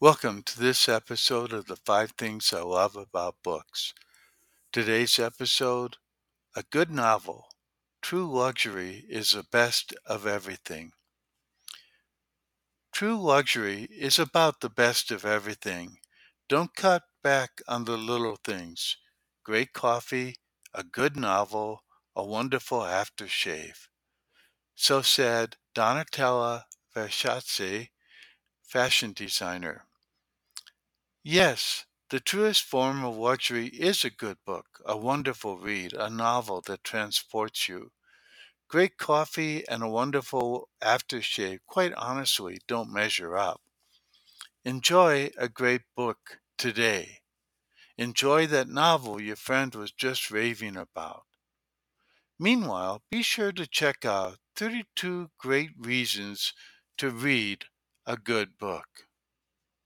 Welcome to this episode of the Five Things I Love About Books. Today's episode A Good Novel. True luxury is the best of everything. True luxury is about the best of everything. Don't cut back on the little things. Great coffee, a good novel, a wonderful aftershave. So said Donatella Versace, fashion designer. Yes, the truest form of luxury is a good book, a wonderful read, a novel that transports you. Great coffee and a wonderful aftershave, quite honestly, don't measure up. Enjoy a great book today. Enjoy that novel your friend was just raving about. Meanwhile, be sure to check out 32 Great Reasons to Read a Good Book.